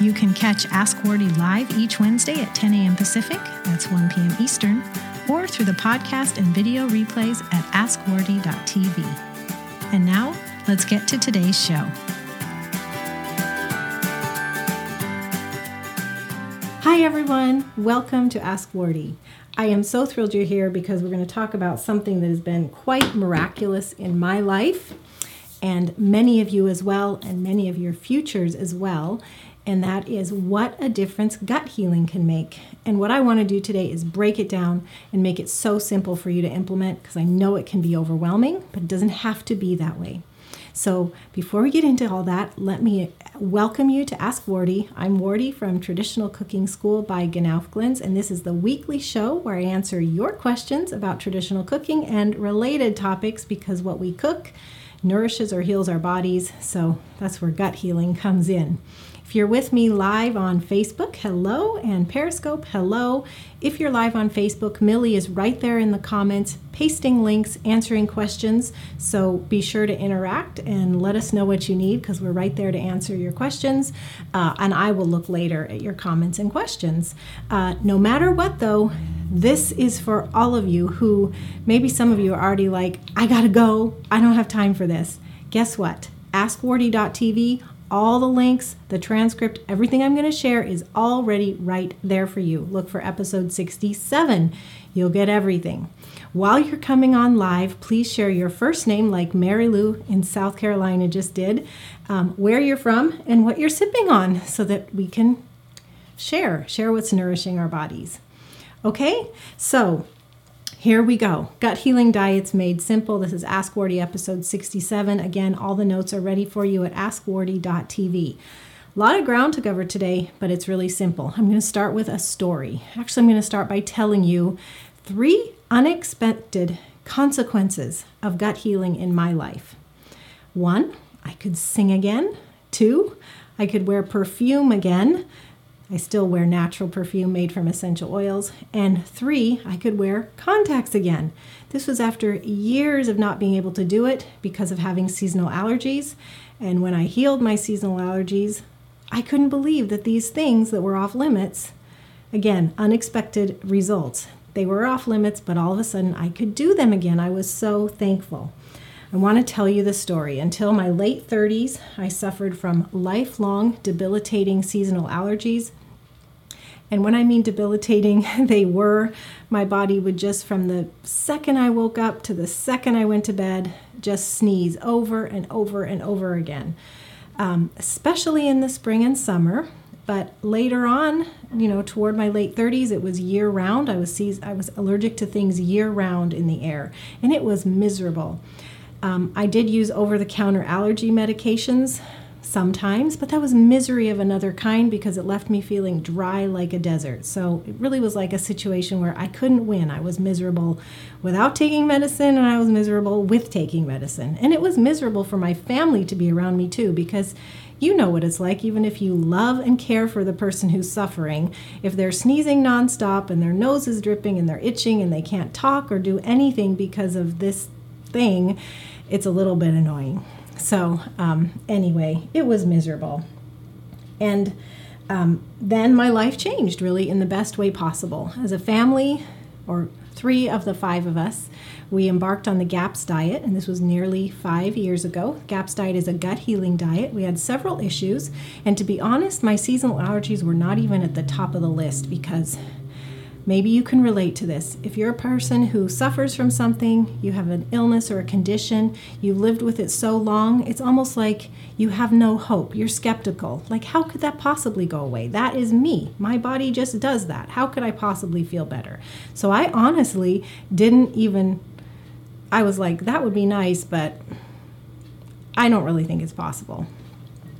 You can catch Ask Wardee live each Wednesday at 10 a.m. Pacific, that's 1 p.m. Eastern, or through the podcast and video replays at askwardee.tv. And now, let's get to today's show. Hi, everyone. Welcome to Ask Wardee. I am so thrilled you're here because we're going to talk about something that has been quite miraculous in my life and many of you as well, and many of your futures as well and that is what a difference gut healing can make. And what I want to do today is break it down and make it so simple for you to implement because I know it can be overwhelming, but it doesn't have to be that way. So, before we get into all that, let me welcome you to Ask Wardee. I'm Wardee from Traditional Cooking School by GNOWFGLINS, and this is the weekly show where I answer your questions about traditional cooking and related topics because what we cook nourishes or heals our bodies. So, that's where gut healing comes in. If you're with me live on Facebook, hello, and Periscope, hello. If you're live on Facebook, Millie is right there in the comments, pasting links, answering questions. So be sure to interact and let us know what you need because we're right there to answer your questions. Uh, and I will look later at your comments and questions. Uh, no matter what, though, this is for all of you who maybe some of you are already like, I gotta go, I don't have time for this. Guess what? AskWardee.tv all the links, the transcript, everything I'm going to share is already right there for you. Look for episode 67. You'll get everything. While you're coming on live, please share your first name, like Mary Lou in South Carolina just did, um, where you're from, and what you're sipping on so that we can share, share what's nourishing our bodies. Okay, so here we go. Gut Healing Diets Made Simple. This is Ask Wardee episode 67. Again, all the notes are ready for you at askwardee.tv. A lot of ground to cover today, but it's really simple. I'm going to start with a story. Actually, I'm going to start by telling you three unexpected consequences of gut healing in my life. One, I could sing again. Two, I could wear perfume again. I still wear natural perfume made from essential oils. And three, I could wear contacts again. This was after years of not being able to do it because of having seasonal allergies. And when I healed my seasonal allergies, I couldn't believe that these things that were off limits, again, unexpected results. They were off limits, but all of a sudden I could do them again. I was so thankful. I want to tell you the story. Until my late 30s, I suffered from lifelong debilitating seasonal allergies and when I mean debilitating, they were. My body would just, from the second I woke up to the second I went to bed, just sneeze over and over and over again, um, especially in the spring and summer. But later on, you know, toward my late 30s, it was year round. I was I was allergic to things year round in the air, and it was miserable. Um, I did use over the counter allergy medications sometimes, but that was misery of another kind because it left me feeling dry like a desert. So it really was like a situation where I couldn't win. I was miserable without taking medicine and I was miserable with taking medicine. And it was miserable for my family to be around me too because you know what it's like, even if you love and care for the person who's suffering. If they're sneezing nonstop and their nose is dripping and they're itching and they can't talk or do anything because of this thing, it's a little bit annoying. So, um, anyway, it was miserable. And um, then my life changed really in the best way possible. As a family, or three of the five of us, we embarked on the GAPS diet, and this was nearly five years ago. GAPS diet is a gut healing diet. We had several issues, and to be honest, my seasonal allergies were not even at the top of the list because Maybe you can relate to this. If you're a person who suffers from something, you have an illness or a condition, you've lived with it so long, it's almost like you have no hope. You're skeptical. Like, how could that possibly go away? That is me. My body just does that. How could I possibly feel better? So I honestly didn't even, I was like, that would be nice, but I don't really think it's possible.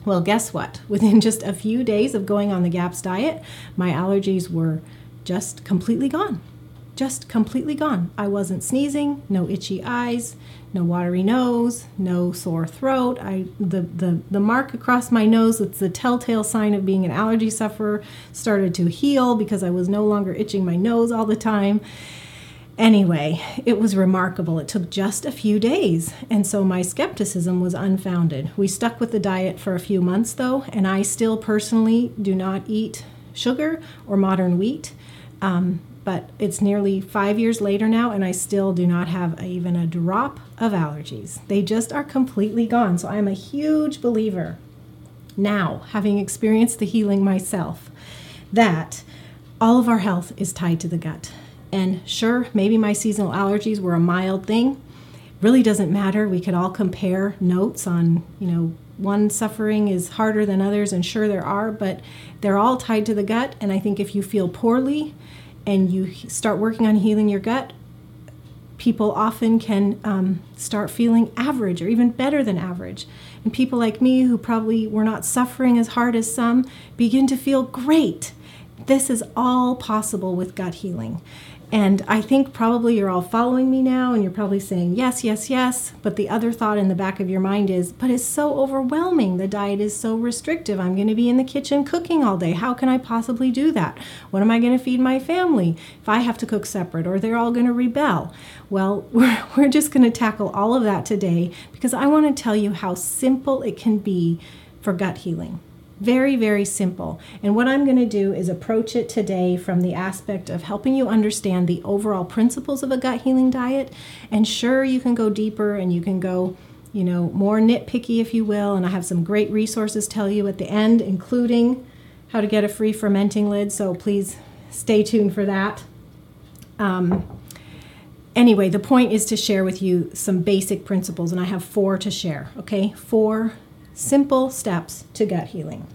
Well, guess what? Within just a few days of going on the GAPS diet, my allergies were just completely gone. Just completely gone. I wasn't sneezing, no itchy eyes, no watery nose, no sore throat. I the the the mark across my nose that's the telltale sign of being an allergy sufferer started to heal because I was no longer itching my nose all the time. Anyway, it was remarkable. It took just a few days, and so my skepticism was unfounded. We stuck with the diet for a few months though, and I still personally do not eat sugar or modern wheat. Um, but it's nearly five years later now, and I still do not have a, even a drop of allergies. They just are completely gone. So I'm a huge believer now, having experienced the healing myself, that all of our health is tied to the gut. And sure, maybe my seasonal allergies were a mild thing. Really doesn't matter. We could all compare notes on, you know, one suffering is harder than others, and sure there are, but they're all tied to the gut. And I think if you feel poorly, and you start working on healing your gut, people often can um, start feeling average or even better than average. And people like me, who probably were not suffering as hard as some, begin to feel great. This is all possible with gut healing. And I think probably you're all following me now and you're probably saying, yes, yes, yes. But the other thought in the back of your mind is, but it's so overwhelming. The diet is so restrictive. I'm going to be in the kitchen cooking all day. How can I possibly do that? What am I going to feed my family if I have to cook separate or they're all going to rebel? Well, we're, we're just going to tackle all of that today because I want to tell you how simple it can be for gut healing. Very, very simple. And what I'm going to do is approach it today from the aspect of helping you understand the overall principles of a gut healing diet. And sure, you can go deeper and you can go, you know, more nitpicky, if you will. And I have some great resources tell you at the end, including how to get a free fermenting lid. So please stay tuned for that. Um, anyway, the point is to share with you some basic principles, and I have four to share, okay? Four simple steps to gut healing.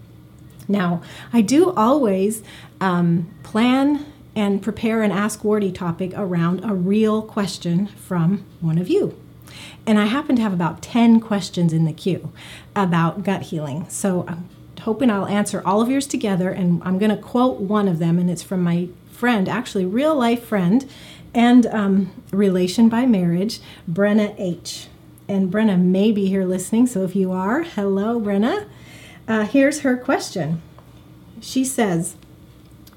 Now, I do always um, plan and prepare an Ask Wardee topic around a real question from one of you. And I happen to have about 10 questions in the queue about gut healing. So I'm hoping I'll answer all of yours together, and I'm going to quote one of them, and it's from my friend, actually, real life friend and um, relation by marriage, Brenna H and Brenna may be here listening. So if you are, hello, Brenna. Uh, here's her question. She says,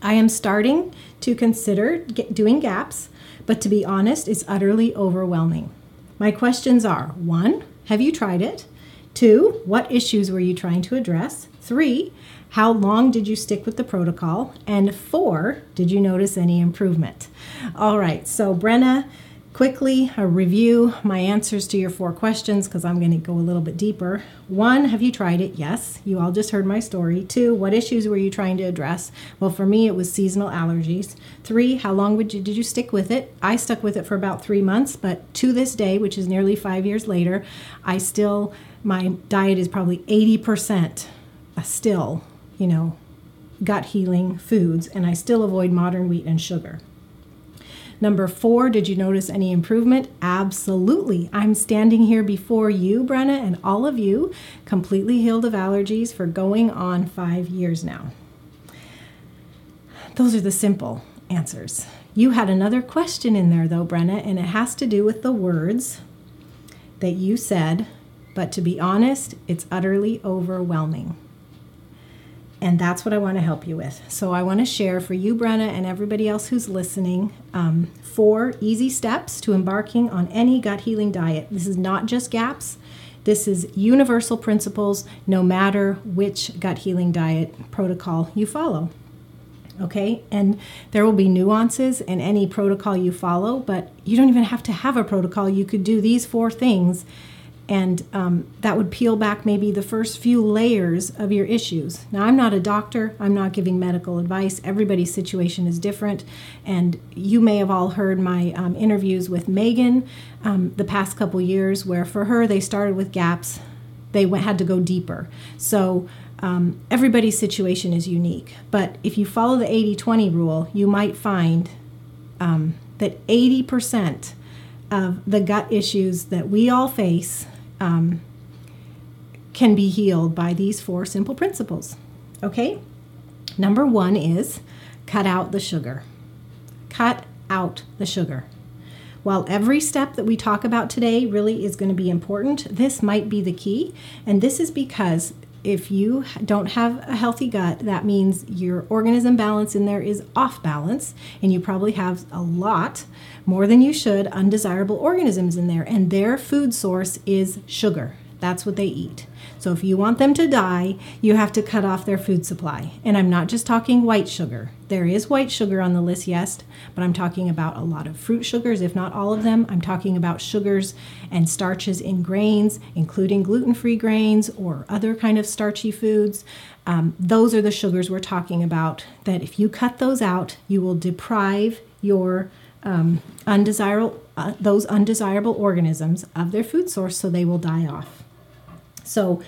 I am starting to consider doing GAPS, but to be honest, it's utterly overwhelming. My questions are one, have you tried it? Two, what issues were you trying to address? Three, how long did you stick with the protocol? And four, did you notice any improvement? All right, so Brenna, quickly a review my answers to your four questions because I'm going to go a little bit deeper. One, have you tried it? Yes. You all just heard my story. Two, what issues were you trying to address? Well, for me, it was seasonal allergies. Three, how long would you, did you stick with it? I stuck with it for about three months, but to this day, which is nearly five years later, I still, my diet is probably 80% uh, still, you know, gut healing foods, and I still avoid modern wheat and sugar. Number four, did you notice any improvement? Absolutely. I'm standing here before you, Brenna, and all of you, completely healed of allergies for going on five years now. Those are the simple answers. You had another question in there, though, Brenna, and it has to do with the words that you said, but to be honest, it's utterly overwhelming. And that's what I want to help you with. So I want to share for you, Brenna, and everybody else who's listening, um, four easy steps to embarking on any gut healing diet. This is not just GAPS. This is universal principles no matter which gut healing diet protocol you follow. Okay, and there will be nuances in any protocol you follow, but you don't even have to have a protocol. You could do these four things and um, that would peel back maybe the first few layers of your issues. Now, I'm not a doctor, I'm not giving medical advice. Everybody's situation is different, and you may have all heard my um, interviews with Megan um, the past couple years, where for her they started with gaps, they went, had to go deeper. So um, everybody's situation is unique, but if you follow the 80 20 rule, you might find um, that 80% of the gut issues that we all face um, can be healed by these four simple principles. Okay? Number one is cut out the sugar. Cut out the sugar. While every step that we talk about today really is going to be important, this might be the key. And this is because if you don't have a healthy gut, that means your organism balance in there is off balance, and you probably have a lot, more than you should, undesirable organisms in there, and their food source is sugar. That's what they eat. So if you want them to die, you have to cut off their food supply. And I'm not just talking white sugar. There is white sugar on the list, yes, but I'm talking about a lot of fruit sugars, if not all of them. I'm talking about sugars and starches in grains, including gluten-free grains or other kind of starchy foods. Um, those are the sugars we're talking about. That if you cut those out, you will deprive your um, undesirable uh, those undesirable organisms of their food source, so they will die off. So,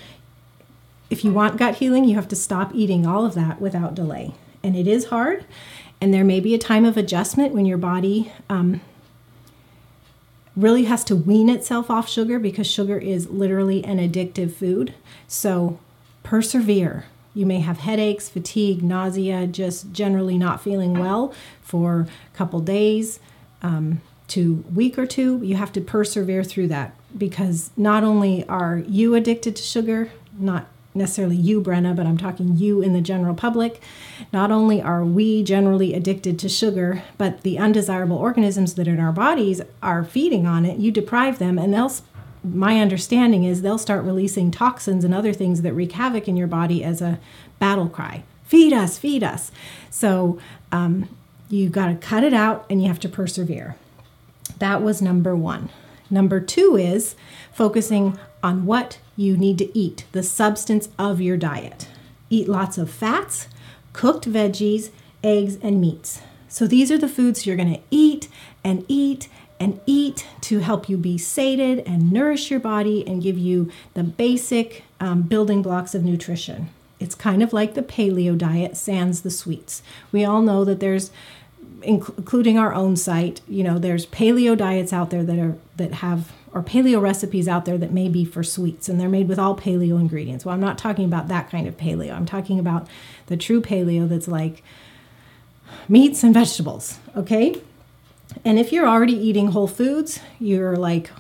if you want gut healing, you have to stop eating all of that without delay. And it is hard, and there may be a time of adjustment when your body um, really has to wean itself off sugar because sugar is literally an addictive food. So, persevere. You may have headaches, fatigue, nausea, just generally not feeling well for a couple days um, to week or two. You have to persevere through that because not only are you addicted to sugar, not necessarily you, Brenna, but I'm talking you in the general public. Not only are we generally addicted to sugar, but the undesirable organisms that are in our bodies are feeding on it. You deprive them, and they'll. My understanding is they'll start releasing toxins and other things that wreak havoc in your body as a battle cry. Feed us, feed us. So um, you got to cut it out, and you have to persevere. That was number one. Number two is focusing on what you need to eat, the substance of your diet. Eat lots of fats, cooked veggies, eggs, and meats. So these are the foods you're going to eat and eat and eat to help you be sated and nourish your body and give you the basic um, building blocks of nutrition. It's kind of like the paleo diet, sans the sweets. We all know that there's including our own site you know there's paleo diets out there that are that have or paleo recipes out there that may be for sweets and they're made with all paleo ingredients. Well i'm not talking about that kind of paleo. I'm talking about the true paleo that's like meats and vegetables okay? And if you're already eating whole foods you're like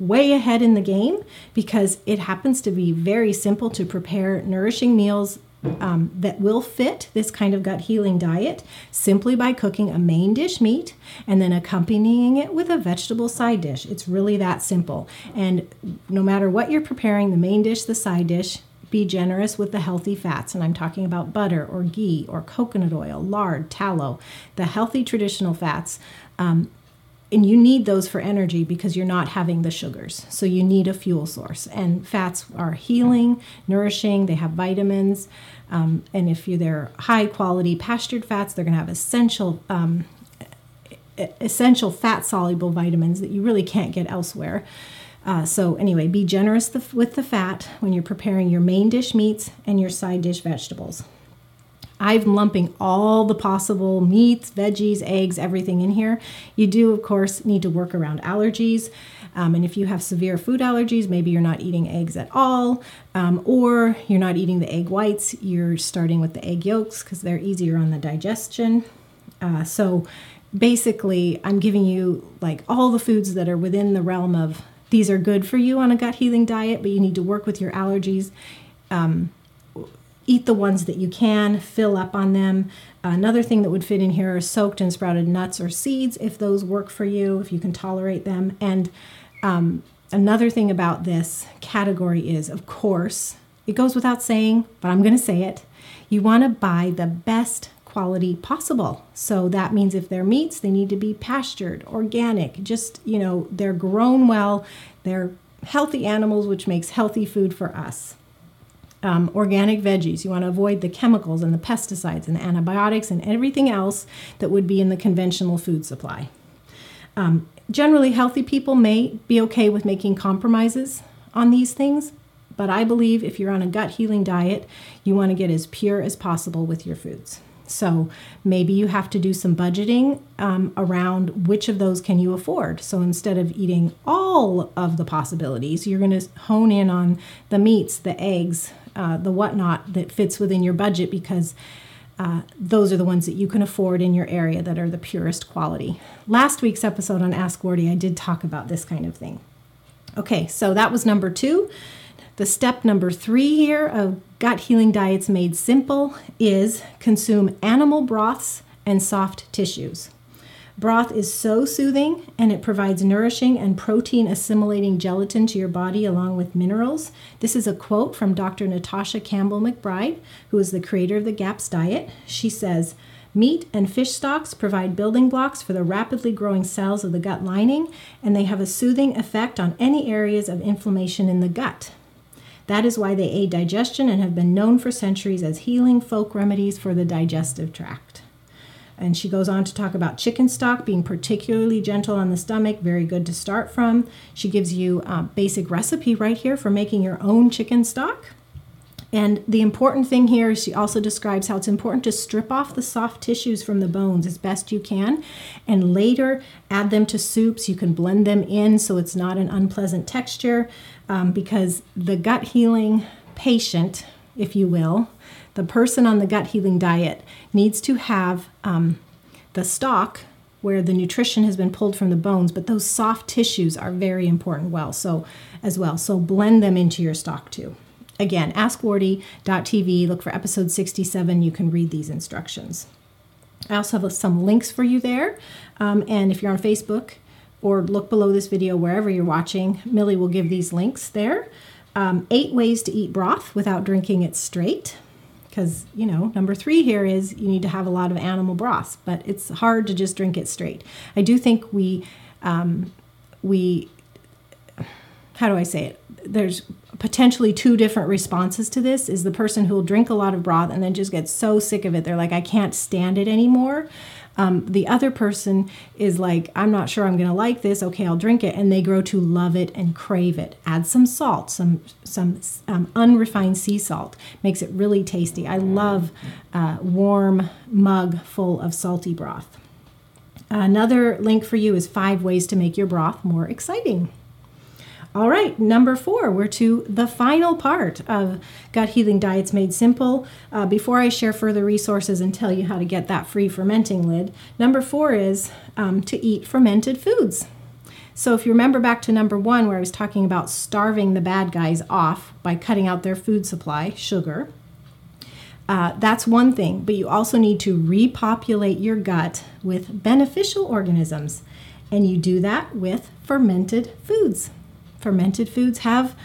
way ahead in the game because it happens to be very simple to prepare nourishing meals um, that will fit this kind of gut healing diet simply by cooking a main dish meat and then accompanying it with a vegetable side dish. It's really that simple. And no matter what you're preparing, the main dish, the side dish, be generous with the healthy fats. And I'm talking about butter or ghee or coconut oil, lard, tallow, the healthy traditional fats. Um, and you need those for energy because you're not having the sugars. So you need a fuel source. And fats are healing, nourishing, they have vitamins. Um, and if you're they're high quality pastured fats, they're going to have essential um, essential fat soluble vitamins that you really can't get elsewhere. Uh, so anyway, be generous the, with the fat when you're preparing your main dish meats and your side dish vegetables. I'm lumping all the possible meats, veggies, eggs, everything in here. You do, of course, need to work around allergies. Um, and if you have severe food allergies, maybe you're not eating eggs at all, um, or you're not eating the egg whites, you're starting with the egg yolks because they're easier on the digestion. Uh, so basically, I'm giving you like all the foods that are within the realm of these are good for you on a gut healing diet, but you need to work with your allergies. Um, eat the ones that you can, fill up on them. Another thing that would fit in here are soaked and sprouted nuts or seeds if those work for you, if you can tolerate them. And um, another thing about this category is, of course, it goes without saying, but I'm going to say it. You want to buy the best quality possible. So that means if they're meats, they need to be pastured, organic, just, you know, they're grown well, they're healthy animals, which makes healthy food for us um, organic veggies. You want to avoid the chemicals and the pesticides and the antibiotics and everything else that would be in the conventional food supply. Um, generally, healthy people may be okay with making compromises on these things, but I believe if you're on a gut healing diet, you want to get as pure as possible with your foods. So maybe you have to do some budgeting um, around which of those can you afford. So instead of eating all of the possibilities, you're going to hone in on the meats, the eggs, uh, the whatnot that fits within your budget because uh, those are the ones that you can afford in your area that are the purest quality. Last week's episode on Ask Wardee, I did talk about this kind of thing. Okay, so that was number two. The step number three here of gut healing diets made simple is consume animal broths and soft tissues. Broth is so soothing and it provides nourishing and protein assimilating gelatin to your body along with minerals. This is a quote from Dr. Natasha Campbell McBride, who is the creator of the GAPS diet. She says, Meat and fish stocks provide building blocks for the rapidly growing cells of the gut lining, and they have a soothing effect on any areas of inflammation in the gut. That is why they aid digestion and have been known for centuries as healing folk remedies for the digestive tract. And she goes on to talk about chicken stock being particularly gentle on the stomach, very good to start from. She gives you a basic recipe right here for making your own chicken stock. And the important thing here is she also describes how it's important to strip off the soft tissues from the bones as best you can and later add them to soups. You can blend them in so it's not an unpleasant texture um, because the gut healing patient, if you will, the person on the gut healing diet needs to have um, the stock where the nutrition has been pulled from the bones, but those soft tissues are very important well so as well. So blend them into your stock too. Again, askwardee.tv, look for episode 67. You can read these instructions. I also have some links for you there. Um, and if you're on Facebook or look below this video wherever you're watching, Millie will give these links there. Um, eight ways to eat broth without drinking it straight. Because, you know, number three here is you need to have a lot of animal broth but it's hard to just drink it straight. I do think we, um, we, how do I say it? There's potentially two different responses to this is the person who will drink a lot of broth and then just gets so sick of it they're like i can't stand it anymore um, the other person is like i'm not sure i'm going to like this. Okay i'll drink it. And they grow to love it and crave it. Add some salt some some um, unrefined sea salt. Makes it really tasty. I love uh, warm mug full of salty broth. Another link for you is five ways to make your broth more exciting all right, number four, we're to the final part of Gut Healing Diets Made Simple. Uh, before I share further resources and tell you how to get that free fermenting lid, number four is um, to eat fermented foods. So, if you remember back to number one, where I was talking about starving the bad guys off by cutting out their food supply, sugar, uh, that's one thing, but you also need to repopulate your gut with beneficial organisms. And you do that with fermented foods fermented foods have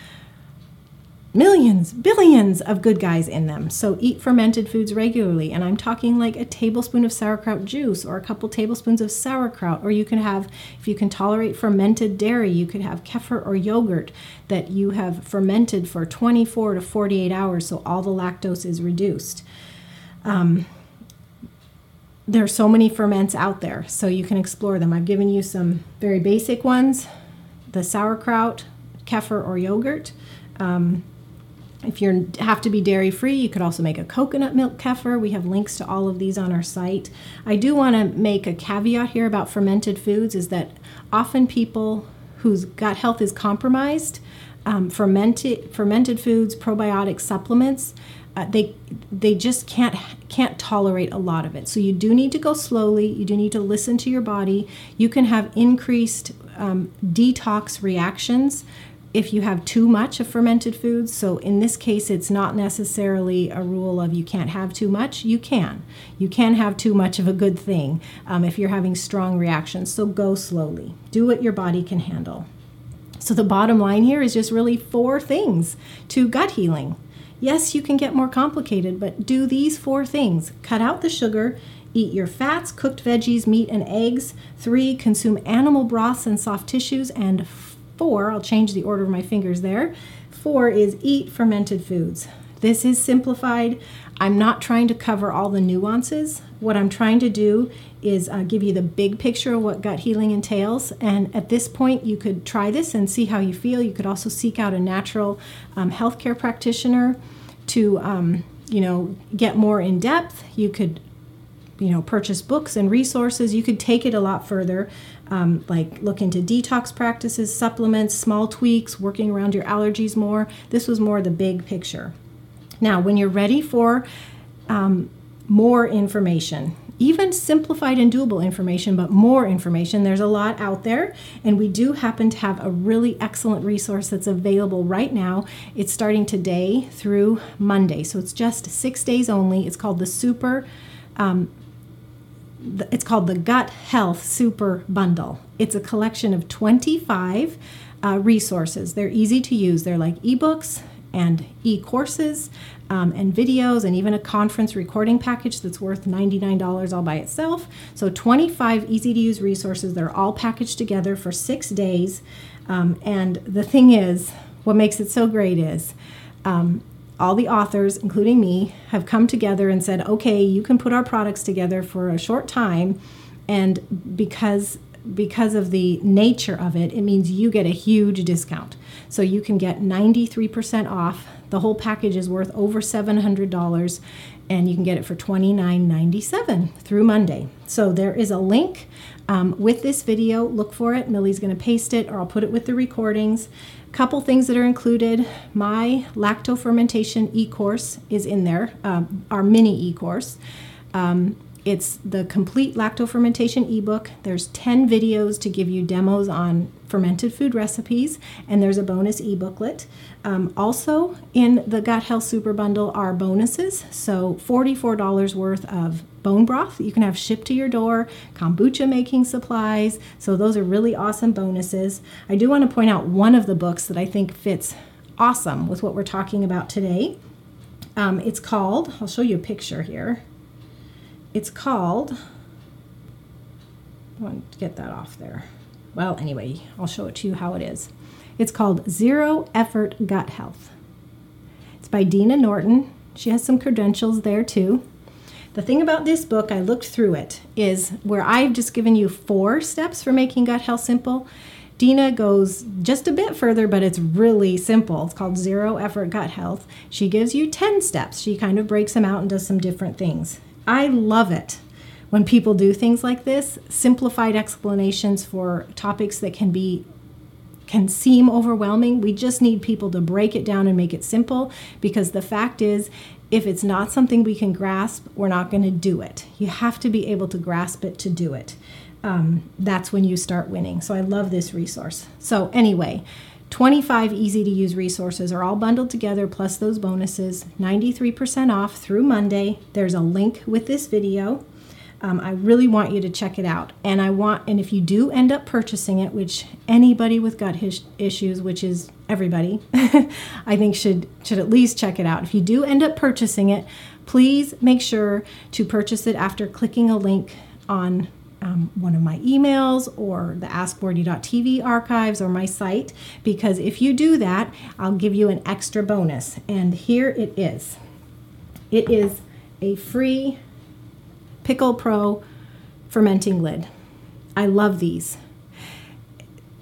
millions, billions of good guys in them. So eat fermented foods regularly. And I'm talking like a tablespoon of sauerkraut juice or a couple tablespoons of sauerkraut. Or you can have, if you can tolerate fermented dairy, you could have kefir or yogurt that you have fermented for 24 to 48 hours so all the lactose is reduced. Um, there are so many ferments out there, so you can explore them. I've given you some very basic ones the sauerkraut, kefir, or yogurt. Um, if you have to be dairy free, you could also make a coconut milk kefir. We have links to all of these on our site. I do want to make a caveat here about fermented foods is that often people whose gut health is compromised, um, fermented fermented foods, probiotic supplements, uh, they they just can't can't tolerate a lot of it. So you do need to go slowly. You do need to listen to your body. You can have increased um, detox reactions if you have too much of fermented foods. So in this case, it's not necessarily a rule of you can't have too much. You can. You can have too much of a good thing um, if you're having strong reactions. So go slowly. Do what your body can handle. So the bottom line here is just really four things to gut healing. Yes, you can get more complicated, but do these four things cut out the sugar Eat your fats, cooked veggies, meat, and eggs. Three, consume animal broths and soft tissues. And four, I'll change the order of my fingers there. Four is eat fermented foods. This is simplified. I'm not trying to cover all the nuances. What I'm trying to do is uh, give you the big picture of what gut healing entails. And at this point, you could try this and see how you feel. You could also seek out a natural um, healthcare practitioner to, um, you know, get more in depth. You could you know purchase books and resources you could take it a lot further um, like look into detox practices supplements small tweaks working around your allergies more this was more the big picture now when you're ready for um, more information even simplified and doable information, but more information. There's a lot out there, and we do happen to have a really excellent resource that's available right now. It's starting today through Monday, so it's just six days only. It's called the Super. Um, it's called the Gut Health Super Bundle. It's a collection of 25 uh, resources. They're easy to use. They're like ebooks and e courses um, and videos and even a conference recording package that's worth $99 all by itself. So 25 easy to use resources that are all packaged together for six days. Um, and the thing is, what makes it so great is um, all the authors, including me, have come together and said, okay, you can put our products together for a short time. And because because of the nature of it, it means you get a huge discount. So you can get 93% off. The whole package is worth over $700 and you can get it for $29.97 through Monday. So there is a link um, with this video. Look for it. Millie's going to paste it or I'll put it with the recordings. A couple things that are included. My lacto fermentation e-course is in there, um, our mini e-course. Um, it's the complete lacto fermentation ebook. There's 10 videos to give you demos on fermented food recipes, and there's a bonus ebooklet. Um, also, in the Gut Health Super Bundle are bonuses. So, $44 worth of bone broth you can have shipped to your door, kombucha making supplies. So, those are really awesome bonuses. I do want to point out one of the books that I think fits awesome with what we're talking about today. Um, it's called, I'll show you a picture here it's called, I want to get that off there. Well, anyway, I'll show it to you how it is. It's called Zero Effort Gut Health. It's by Dina Norton. She has some credentials there too. The thing about this book, I looked through it, is where I've just given you four steps for making gut health simple. Dina goes just a bit further, but it's really simple. It's called Zero Effort Gut Health. She gives you 10 steps. She kind of breaks them out and does some different things. I love it when people do things like this, simplified explanations for topics that can be can seem overwhelming. We just need people to break it down and make it simple because the fact is if it's not something we can grasp, we're not going to do it. You have to be able to grasp it to do it. Um, that's when you start winning. So I love this resource. So, anyway, 25 easy to use resources are all bundled together plus those bonuses. 93% off through monday. There's a link with this video. Um, i really want you to check it out. And i want and if you do end up purchasing it which anybody with gut his, issues which is everybody i think should should at least check it out. If you do end up purchasing it please make sure to purchase it after clicking a link on um, one of my emails or the AskWardee.tv archives or my site because if you do that, I'll give you an extra bonus. And here it is it is a free Pickle Pro fermenting lid. I love these.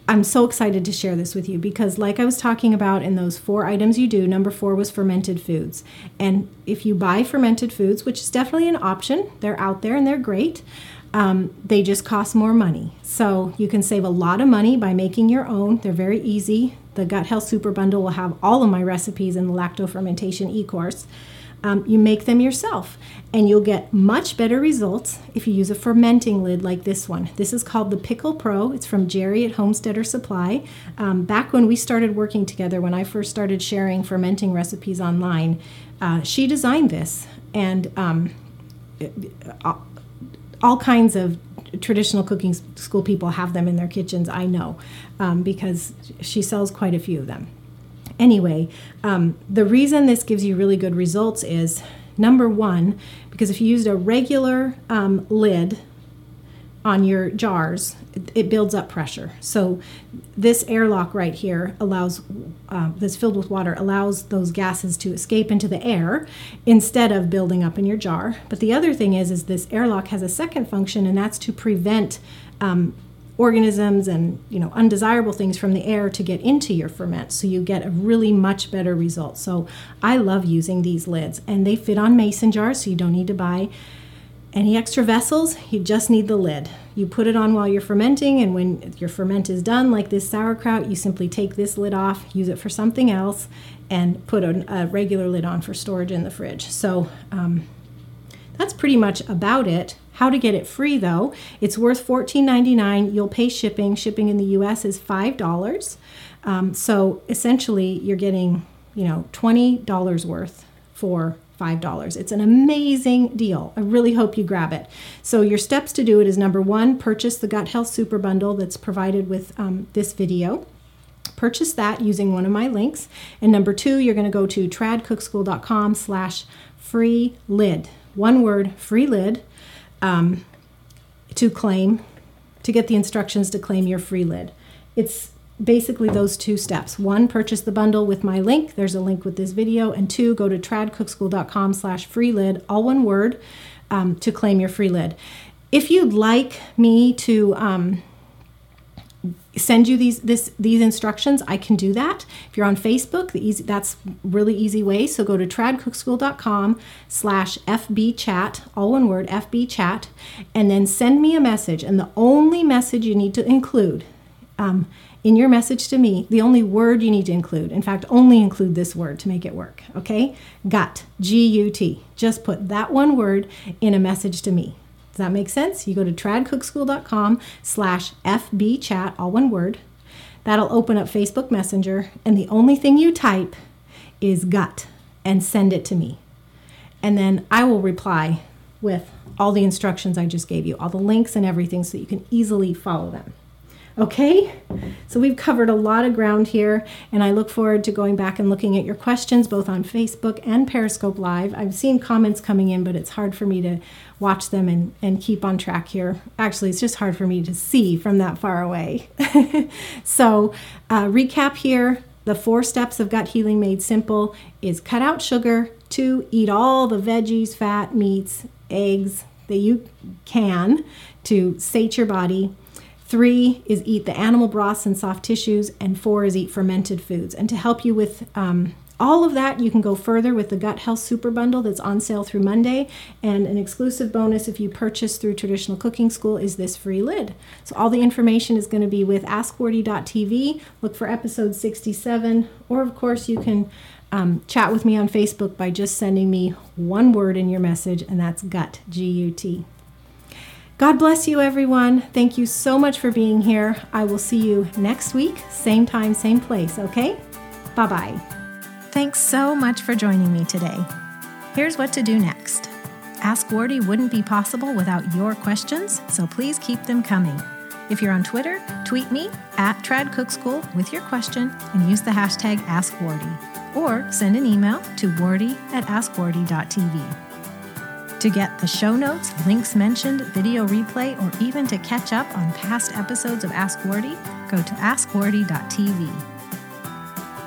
I'm so excited to share this with you because, like I was talking about in those four items you do, number four was fermented foods. And if you buy fermented foods, which is definitely an option, they're out there and they're great. Um, they just cost more money. So you can save a lot of money by making your own. They're very easy. The Gut Health Super Bundle will have all of my recipes in the lacto fermentation e course. Um, you make them yourself, and you'll get much better results if you use a fermenting lid like this one. This is called the Pickle Pro. It's from Jerry at Homesteader Supply. Um, back when we started working together, when I first started sharing fermenting recipes online, uh, she designed this, and um, uh, all kinds of traditional cooking school people have them in their kitchens, I know, um, because she sells quite a few of them. Anyway, um, the reason this gives you really good results is number one, because if you used a regular um, lid on your jars, it builds up pressure. So this airlock right here allows, uh, that's filled with water, allows those gases to escape into the air instead of building up in your jar. But the other thing is, is this airlock has a second function, and that's to prevent um, organisms and you know undesirable things from the air to get into your ferment so you get a really much better result so i love using these lids and they fit on mason jars so you don't need to buy any extra vessels, you just need the lid. You put it on while you're fermenting, and when your ferment is done, like this sauerkraut, you simply take this lid off, use it for something else, and put a, a regular lid on for storage in the fridge. So um, That's pretty much about it. How to get it free though, it's worth $14.99. You'll pay shipping. Shipping in the US is $5. Um, so essentially, you're getting, you know, $20 worth for $5. It's an amazing deal. I really hope you grab it. So, your steps to do it is number one, purchase the Gut Health Super Bundle that's provided with um, this video. Purchase that using one of my links. And number two, you're going to go to tradcookschool.com slash free lid. One word, free lid, um, to claim, to get the instructions to claim your free lid. It's basically those two steps. One, purchase the bundle with my link. There's a link with this video. And two, go to tradcookschool.com slash free lid, all one word, um, to claim your free lid. If you'd like me to um, send you these this these instructions, I can do that. If you're on Facebook, the easy that's really easy way. So go to tradcookschool.com slash FB chat, all one word, FB chat, and then send me a message. And the only message you need to include um, in your message to me, the only word you need to include, in fact, only include this word to make it work, okay? Gut, G U T. Just put that one word in a message to me. Does that make sense? You go to tradcookschool.com slash FB chat, all one word. That'll open up Facebook Messenger, and the only thing you type is gut and send it to me. And then I will reply with all the instructions I just gave you, all the links and everything so you can easily follow them. Okay, so we've covered a lot of ground here, and I look forward to going back and looking at your questions both on Facebook and Periscope Live. I've seen comments coming in, but it's hard for me to watch them and, and keep on track here. Actually, it's just hard for me to see from that far away. so, uh, recap here the four steps of gut healing made simple is cut out sugar, two, eat all the veggies, fat, meats, eggs that you can to sate your body. Three is eat the animal broths and soft tissues, and four is eat fermented foods. And to help you with um, all of that, you can go further with the Gut Health Super Bundle that's on sale through Monday. And an exclusive bonus if you purchase through Traditional Cooking School is this free lid. So all the information is going to be with AskWardee.tv. Look for episode 67, or of course, you can um, chat with me on Facebook by just sending me one word in your message, and that's gut, G U T. God bless you, everyone. Thank you so much for being here. I will see you next week, same time, same place, okay? Bye bye. Thanks so much for joining me today. Here's what to do next Ask Wardee wouldn't be possible without your questions, so please keep them coming. If you're on Twitter, tweet me at TradCookSchool with your question and use the hashtag AskWardee. Or send an email to wardee at askwardee.tv. To get the show notes, links mentioned, video replay, or even to catch up on past episodes of Ask Wardee, go to askwardee.tv.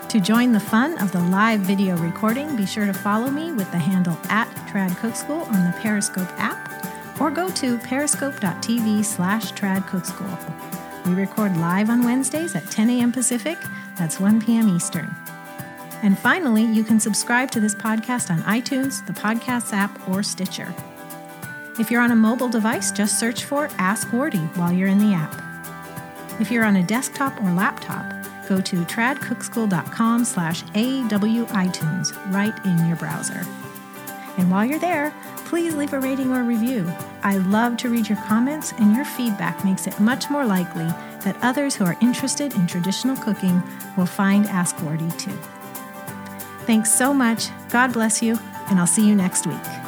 To join the fun of the live video recording, be sure to follow me with the handle at Trad Cook School on the Periscope app, or go to periscope.tv slash Trad Cook School. We record live on Wednesdays at 10 a.m. Pacific, that's 1 p.m. Eastern. And finally, you can subscribe to this podcast on iTunes, the Podcasts app, or Stitcher. If you're on a mobile device, just search for Ask Wardee while you're in the app. If you're on a desktop or laptop, go to tradcookschool.com slash awitunes right in your browser. And while you're there, please leave a rating or review. I love to read your comments, and your feedback makes it much more likely that others who are interested in traditional cooking will find Ask Wardee too. Thanks so much. God bless you, and I'll see you next week.